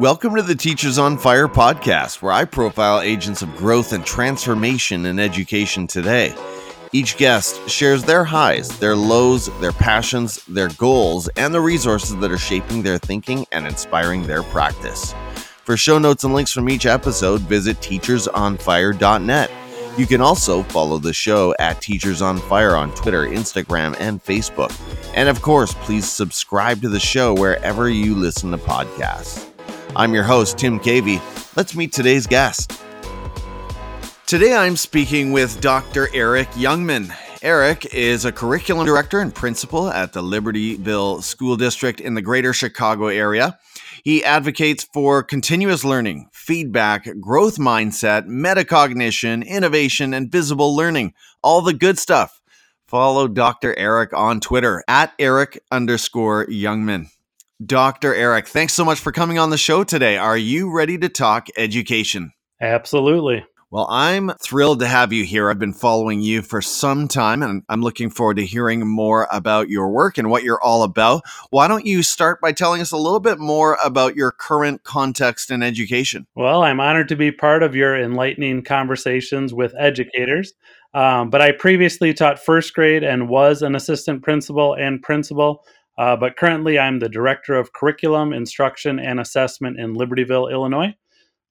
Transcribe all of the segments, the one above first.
Welcome to the Teachers on Fire podcast, where I profile agents of growth and transformation in education today. Each guest shares their highs, their lows, their passions, their goals, and the resources that are shaping their thinking and inspiring their practice. For show notes and links from each episode, visit teachersonfire.net. You can also follow the show at Teachers on Fire on Twitter, Instagram, and Facebook. And of course, please subscribe to the show wherever you listen to podcasts. I'm your host, Tim Cavey. Let's meet today's guest. Today I'm speaking with Dr. Eric Youngman. Eric is a curriculum director and principal at the Libertyville School District in the greater Chicago area. He advocates for continuous learning, feedback, growth mindset, metacognition, innovation, and visible learning. All the good stuff. Follow Dr. Eric on Twitter at Eric underscore Youngman. Dr. Eric, thanks so much for coming on the show today. Are you ready to talk education? Absolutely. Well, I'm thrilled to have you here. I've been following you for some time and I'm looking forward to hearing more about your work and what you're all about. Why don't you start by telling us a little bit more about your current context in education? Well, I'm honored to be part of your enlightening conversations with educators. Um, but I previously taught first grade and was an assistant principal and principal uh, but currently, I'm the Director of Curriculum, Instruction, and Assessment in Libertyville, Illinois.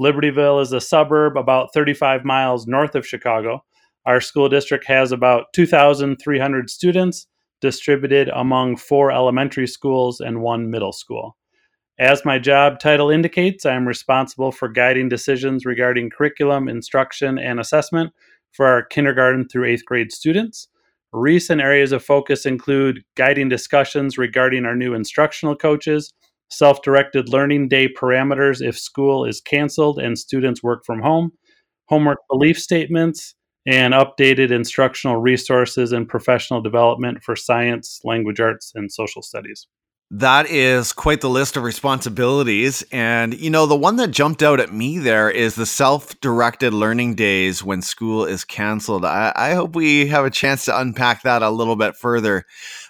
Libertyville is a suburb about 35 miles north of Chicago. Our school district has about 2,300 students distributed among four elementary schools and one middle school. As my job title indicates, I am responsible for guiding decisions regarding curriculum, instruction, and assessment for our kindergarten through eighth grade students. Recent areas of focus include guiding discussions regarding our new instructional coaches, self directed learning day parameters if school is canceled and students work from home, homework belief statements, and updated instructional resources and professional development for science, language arts, and social studies. That is quite the list of responsibilities. And, you know, the one that jumped out at me there is the self directed learning days when school is canceled. I, I, hope we have a chance to unpack that a little bit further.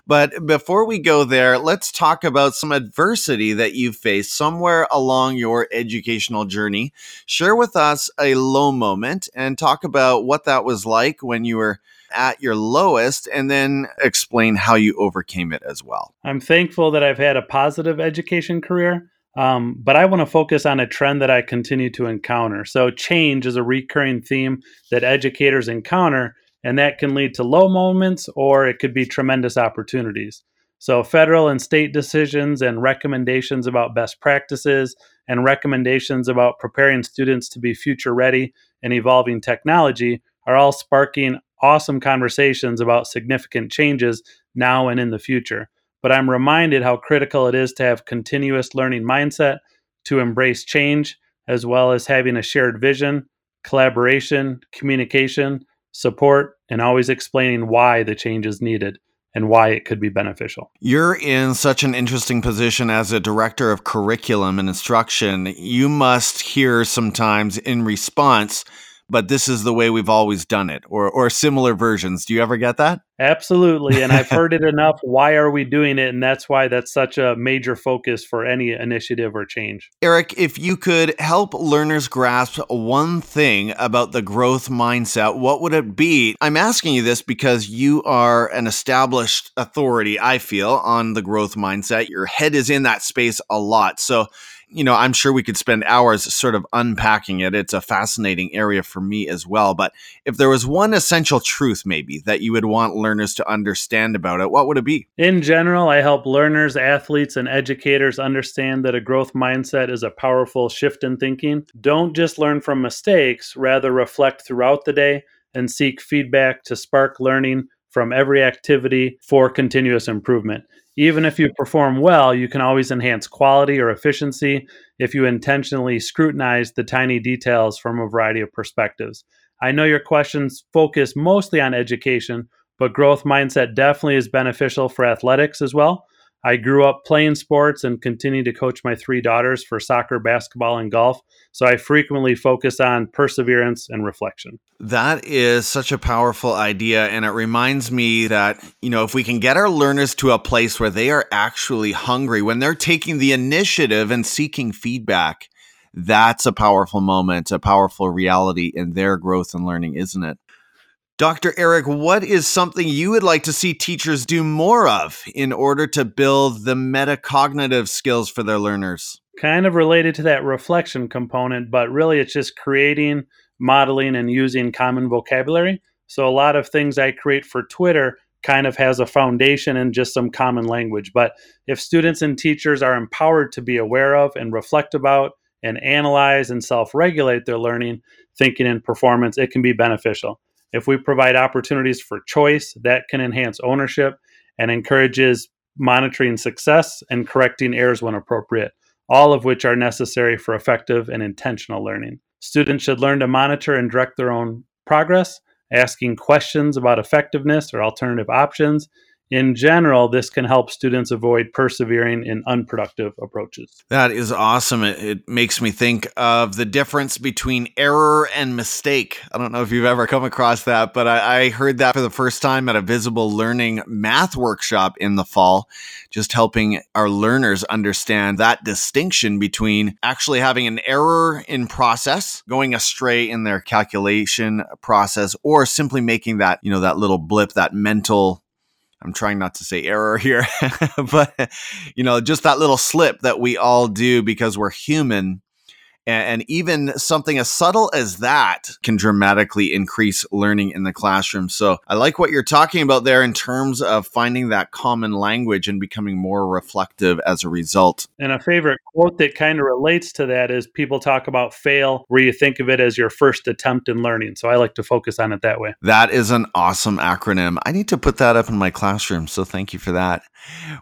But before we go there, let's talk about some adversity that you faced somewhere along your educational journey. Share with us a low moment and talk about what that was like when you were at your lowest and then explain how you overcame it as well. I'm thankful that I've had a positive education career. Um, but I want to focus on a trend that I continue to encounter. So, change is a recurring theme that educators encounter, and that can lead to low moments or it could be tremendous opportunities. So, federal and state decisions and recommendations about best practices and recommendations about preparing students to be future ready and evolving technology are all sparking awesome conversations about significant changes now and in the future. But I'm reminded how critical it is to have continuous learning mindset, to embrace change, as well as having a shared vision, collaboration, communication, support, and always explaining why the change is needed and why it could be beneficial. You're in such an interesting position as a director of curriculum and instruction. You must hear sometimes in response but this is the way we've always done it or or similar versions. Do you ever get that? Absolutely and i've heard it enough. Why are we doing it? And that's why that's such a major focus for any initiative or change. Eric if you could help learners grasp one thing about the growth mindset what would it be? I'm asking you this because you are an established authority i feel on the growth mindset. Your head is in that space a lot. So you know, I'm sure we could spend hours sort of unpacking it. It's a fascinating area for me as well. But if there was one essential truth, maybe that you would want learners to understand about it, what would it be? In general, I help learners, athletes, and educators understand that a growth mindset is a powerful shift in thinking. Don't just learn from mistakes, rather, reflect throughout the day and seek feedback to spark learning from every activity for continuous improvement. Even if you perform well, you can always enhance quality or efficiency if you intentionally scrutinize the tiny details from a variety of perspectives. I know your questions focus mostly on education, but growth mindset definitely is beneficial for athletics as well. I grew up playing sports and continue to coach my three daughters for soccer, basketball, and golf. So I frequently focus on perseverance and reflection. That is such a powerful idea. And it reminds me that, you know, if we can get our learners to a place where they are actually hungry, when they're taking the initiative and seeking feedback, that's a powerful moment, a powerful reality in their growth and learning, isn't it? Dr. Eric, what is something you would like to see teachers do more of in order to build the metacognitive skills for their learners? Kind of related to that reflection component, but really it's just creating, modeling, and using common vocabulary. So a lot of things I create for Twitter kind of has a foundation in just some common language. But if students and teachers are empowered to be aware of and reflect about and analyze and self regulate their learning, thinking, and performance, it can be beneficial. If we provide opportunities for choice, that can enhance ownership and encourages monitoring success and correcting errors when appropriate, all of which are necessary for effective and intentional learning. Students should learn to monitor and direct their own progress, asking questions about effectiveness or alternative options, in general, this can help students avoid persevering in unproductive approaches. That is awesome. It, it, makes me think of the difference between error and mistake. I don't know if you've ever come across that, but I, I heard that for the first time at a visible learning math workshop in the fall, just helping our learners understand that distinction between actually having an error in process, going astray in their calculation process, or simply making that, you know, that little blip, that mental I'm trying not to say error here, but you know, just that little slip that we all do because we're human and even something as subtle as that can dramatically increase learning in the classroom. So I like what you're talking about there in terms of finding that common language and becoming more reflective as a result. And a favorite quote that kind of relates to that is people talk about fail where you think of it as your first attempt in learning. So I like to focus on it that way. That is an awesome acronym. I need to put that up in my classroom. So thank you for that.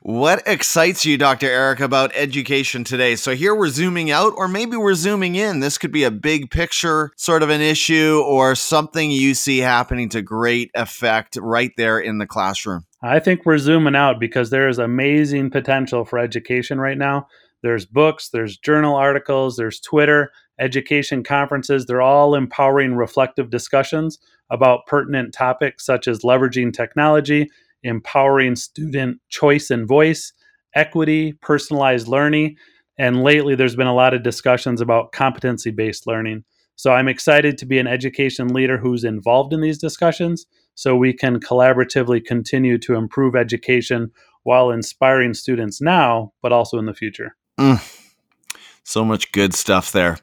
What excites you, Dr. Eric, about education today? So here we're zooming out, or maybe we're zooming in. This could be a big picture sort of an issue or something you see happening to great effect right there in the classroom. I think we're zooming out because there is amazing potential for education right now. There's books, there's journal articles, there's Twitter, education conferences. They're all empowering reflective discussions about pertinent topics such as leveraging technology empowering student choice and voice, equity, personalized learning. And lately, there's been a lot of discussions about competency based learning. So I'm excited to be an education leader who's involved in these discussions so we can collaboratively continue to improve education while inspiring students now, but also in the future. Mm. So much good stuff there.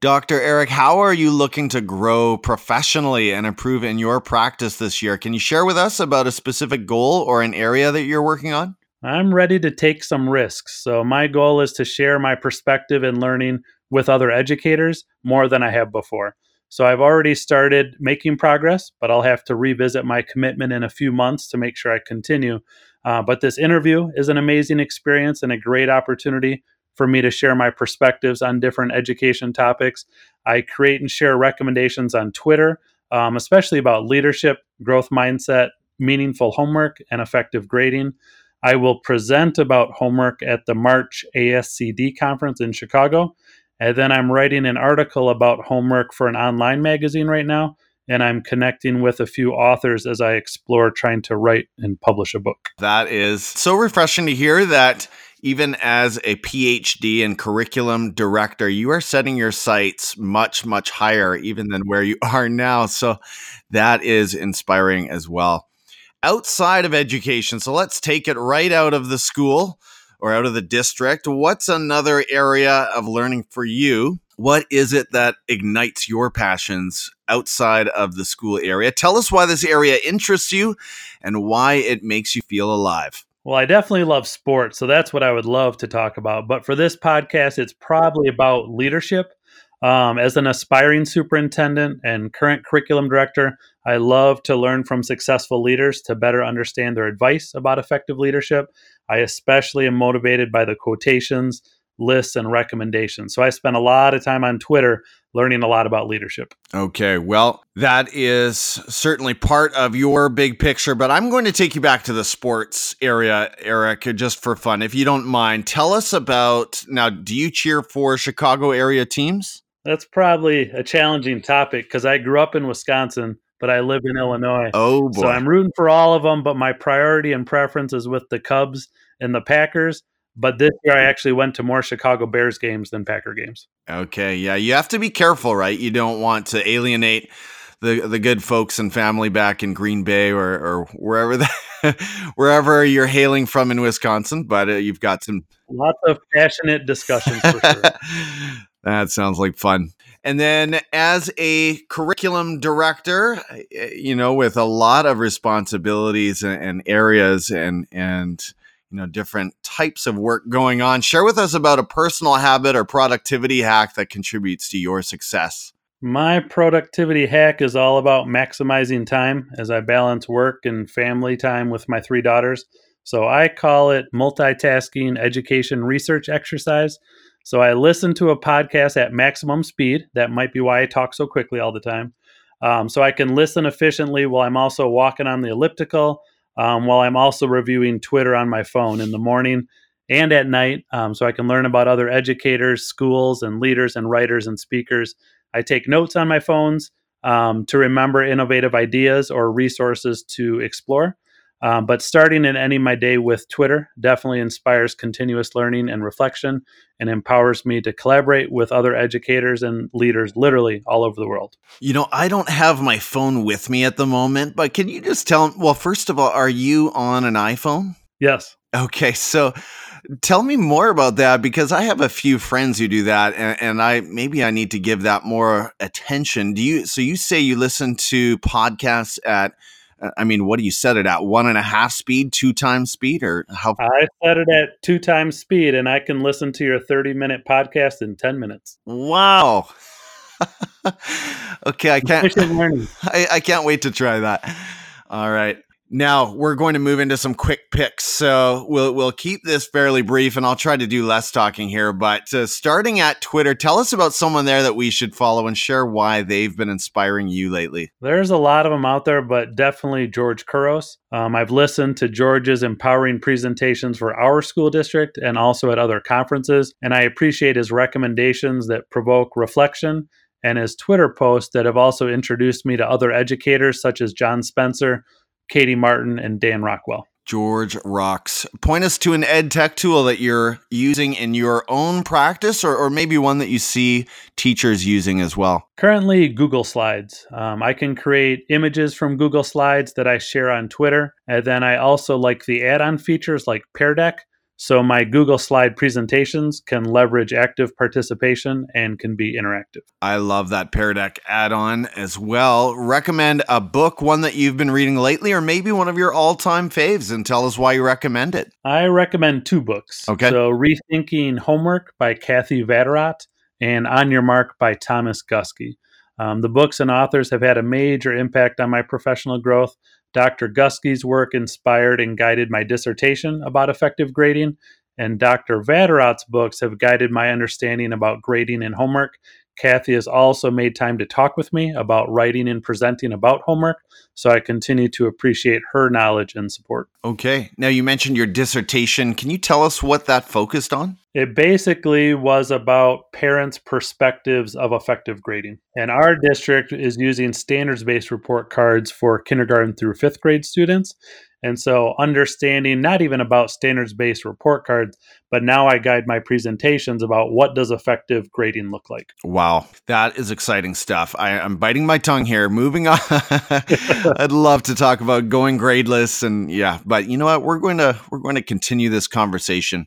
Dr. Eric, how are you looking to grow professionally and improve in your practice this year? Can you share with us about a specific goal or an area that you're working on? I'm ready to take some risks. So, my goal is to share my perspective and learning with other educators more than I have before. So, I've already started making progress, but I'll have to revisit my commitment in a few months to make sure I continue. Uh, but this interview is an amazing experience and a great opportunity for me to share my perspectives on different education topics. I create and share recommendations on Twitter, um, especially about leadership, growth mindset, meaningful homework, and effective grading. I will present about homework at the March ASCD conference in Chicago. And then I'm writing an article about homework for an online magazine right now. And I'm connecting with a few authors as I explore trying to write and publish a book. That is so refreshing to hear that even as a PhD and curriculum director, you are setting your sights much, much higher even than where you are now. So that is inspiring as well. Outside of education, so let's take it right out of the school or out of the district. What's another area of learning for you? What is it that ignites your passions outside of the school area? Tell us why this area interests you and why it makes you feel alive. Well, I definitely love sports, so that's what I would love to talk about. But for this podcast, it's probably about leadership. Um, as an aspiring superintendent and current curriculum director, I love to learn from successful leaders to better understand their advice about effective leadership. I especially am motivated by the quotations lists and recommendations. So I spend a lot of time on Twitter learning a lot about leadership. Okay, well, that is certainly part of your big picture, but I'm going to take you back to the sports area, Eric, just for fun. If you don't mind, tell us about now, do you cheer for Chicago area teams? That's probably a challenging topic because I grew up in Wisconsin, but I live in Illinois. Oh, boy. So I'm rooting for all of them, but my priority and preference is with the Cubs and the Packers. But this year, I actually went to more Chicago Bears games than Packer games. Okay, yeah, you have to be careful, right? You don't want to alienate the the good folks and family back in Green Bay or or wherever the, wherever you're hailing from in Wisconsin. But uh, you've got some lots of passionate discussions for sure. that sounds like fun. And then, as a curriculum director, you know, with a lot of responsibilities and, and areas and and you know different types of work going on. Share with us about a personal habit or productivity hack that contributes to your success. My productivity hack is all about maximizing time as i balance work and family time with my three daughters. So i call it multitasking education research exercise. So i listen to a podcast at maximum speed. That might be why i talk so quickly all the time. Um, so i can listen efficiently while i'm also walking on the elliptical um, while I'm also reviewing Twitter on my phone in the morning and at night um, so I can learn about other educators, schools, and leaders and writers and speakers. I take notes on my phones um, to remember innovative ideas or resources to explore. Um, but starting and ending my day with Twitter definitely inspires continuous learning and reflection and empowers me to collaborate with other educators and leaders literally all over the world. You know, I don't have my phone with me at the moment, but can you just tell, well, first of all, are you on an iPhone? Yes. Okay. So tell me more about that because I have a few friends who do that and, and, I maybe I need to give that more attention. Do you, so you say you listen to podcasts at Uh, I mean, what do you set it at? One and a half speed, two times speed, or how? I set it at two times speed, and I can listen to your 30 minute podcast in 10 minutes. Wow. okay, I can't. I, I can't wait to try that. All right. Now we're going to move into some quick picks, so we'll we'll keep this fairly brief, and I'll try to do less talking here. But uh, starting at Twitter, tell us about someone there that we should follow and share why they've been inspiring you lately. There's a lot of them out there, but definitely George Couros. Um, I've listened to George's empowering presentations for our school district and also at other conferences, and I appreciate his recommendations that provoke reflection and his Twitter posts that have also introduced me to other educators such as John Spencer Katie Martin, and Dan Rockwell. George rocks. Point us to an ed tech tool that you're using in your own practice, or, or maybe one that you see teachers using as well. Currently, Google Slides. Um, I can create images from Google Slides that I share on Twitter. And then I also like the add on features like Pear Deck so my Google Slide presentations can leverage active participation and can be interactive. I love that Pear Deck add-on as well. Recommend a book, one that you've been reading lately, or maybe one of your all-time faves, and tell us why you recommend it. I recommend two books. Okay. So Rethinking Homework by Cathy Vatterott and On Your Mark by Thomas Guskey. Um, the books and authors have had a major impact on my professional growth. Dr. Guskey's work inspired and guided my dissertation about effective grading, and Dr. Vatterott's books have guided my understanding about grading and homework. Cathy has also made time to talk with me about writing and presenting about homework, so I continue to appreciate her knowledge and support. Okay. Now, you mentioned your dissertation. Can you tell us what that focused on? It basically was about parents' perspectives of effective grading. And our district is using standards based report cards for kindergarten through fifth grade students. And so, understanding not even about standards based report cards, but now I guide my presentations about what does effective grading look like. Wow, that is exciting stuff. I, am biting my tongue here. Moving on, I'd love to talk about going gradeless, and yeah, but you know what? We're going to we're going to continue this conversation.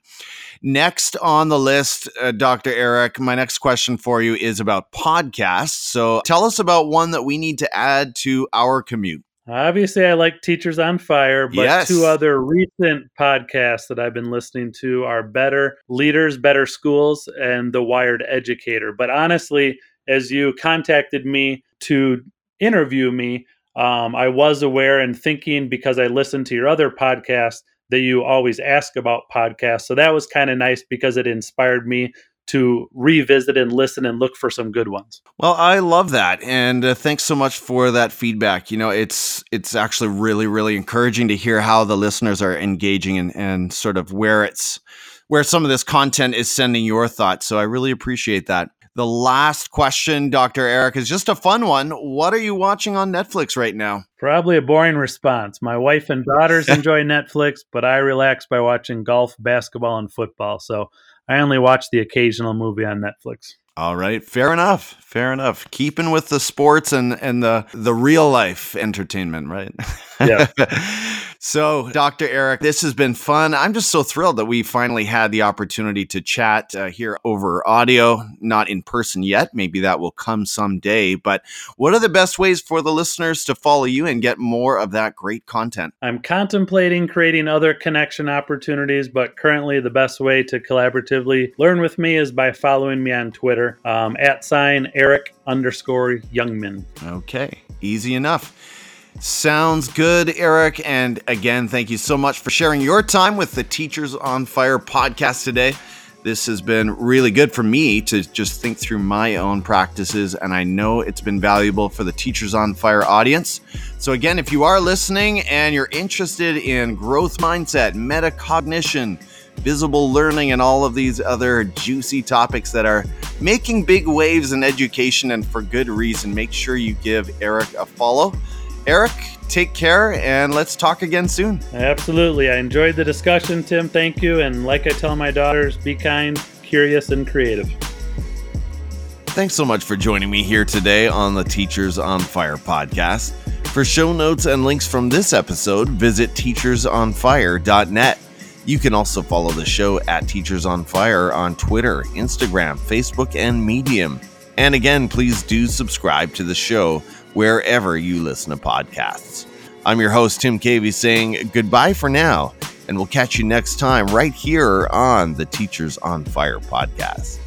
Next on the list, uh, Dr. Eric, my next question for you is about podcasts. So tell us about one that we need to add to our commute. Obviously, I like Teachers on Fire, but yes. two other recent podcasts that I've been listening to are Better Leaders, Better Schools, and The Wired Educator. But honestly, as you contacted me to interview me, um, I was aware and thinking because I listened to your other podcast that you always ask about podcasts. So that was kind of nice because it inspired me to revisit and listen and look for some good ones. Well, I love that, and uh, thanks so much for that feedback. You know, it's it's actually really really encouraging to hear how the listeners are engaging and and sort of where it's where some of this content is sending your thoughts. So I really appreciate that. The last question, Dr. Eric, is just a fun one. What are you watching on Netflix right now? Probably a boring response. My wife and daughters enjoy Netflix, but I relax by watching golf, basketball, and football. So I only watch the occasional movie on Netflix. All right, fair enough. Fair enough. Keeping with the sports and and the the real life entertainment, right? Yeah. so, Dr. Eric, this has been fun. I'm just so thrilled that we finally had the opportunity to chat uh, here over audio, not in person yet. Maybe that will come someday. But what are the best ways for the listeners to follow you and get more of that great content? I'm contemplating creating other connection opportunities, but currently the best way to collaboratively learn with me is by following me on Twitter um, at sign Eric underscore Youngman. Okay, easy enough. Sounds good, Eric. And again, thank you so much for sharing your time with the Teachers on Fire podcast today. This has been really good for me to just think through my own practices, and I know it's been valuable for the Teachers on Fire audience. So, again, if you are listening and you're interested in growth mindset, metacognition, visible learning, and all of these other juicy topics that are making big waves in education and for good reason, make sure you give Eric a follow. Eric, take care and let's talk again soon. Absolutely. I enjoyed the discussion, Tim. Thank you. And like I tell my daughters, be kind, curious, and creative. Thanks so much for joining me here today on the Teachers on Fire podcast. For show notes and links from this episode, visit teachersonfire.net. You can also follow the show at Teachers on Fire on Twitter, Instagram, Facebook, and Medium. And again, please do subscribe to the show wherever you listen to podcasts. I'm your host, Tim Cavey, saying goodbye for now, and we'll catch you next time right here on the Teachers on Fire podcast.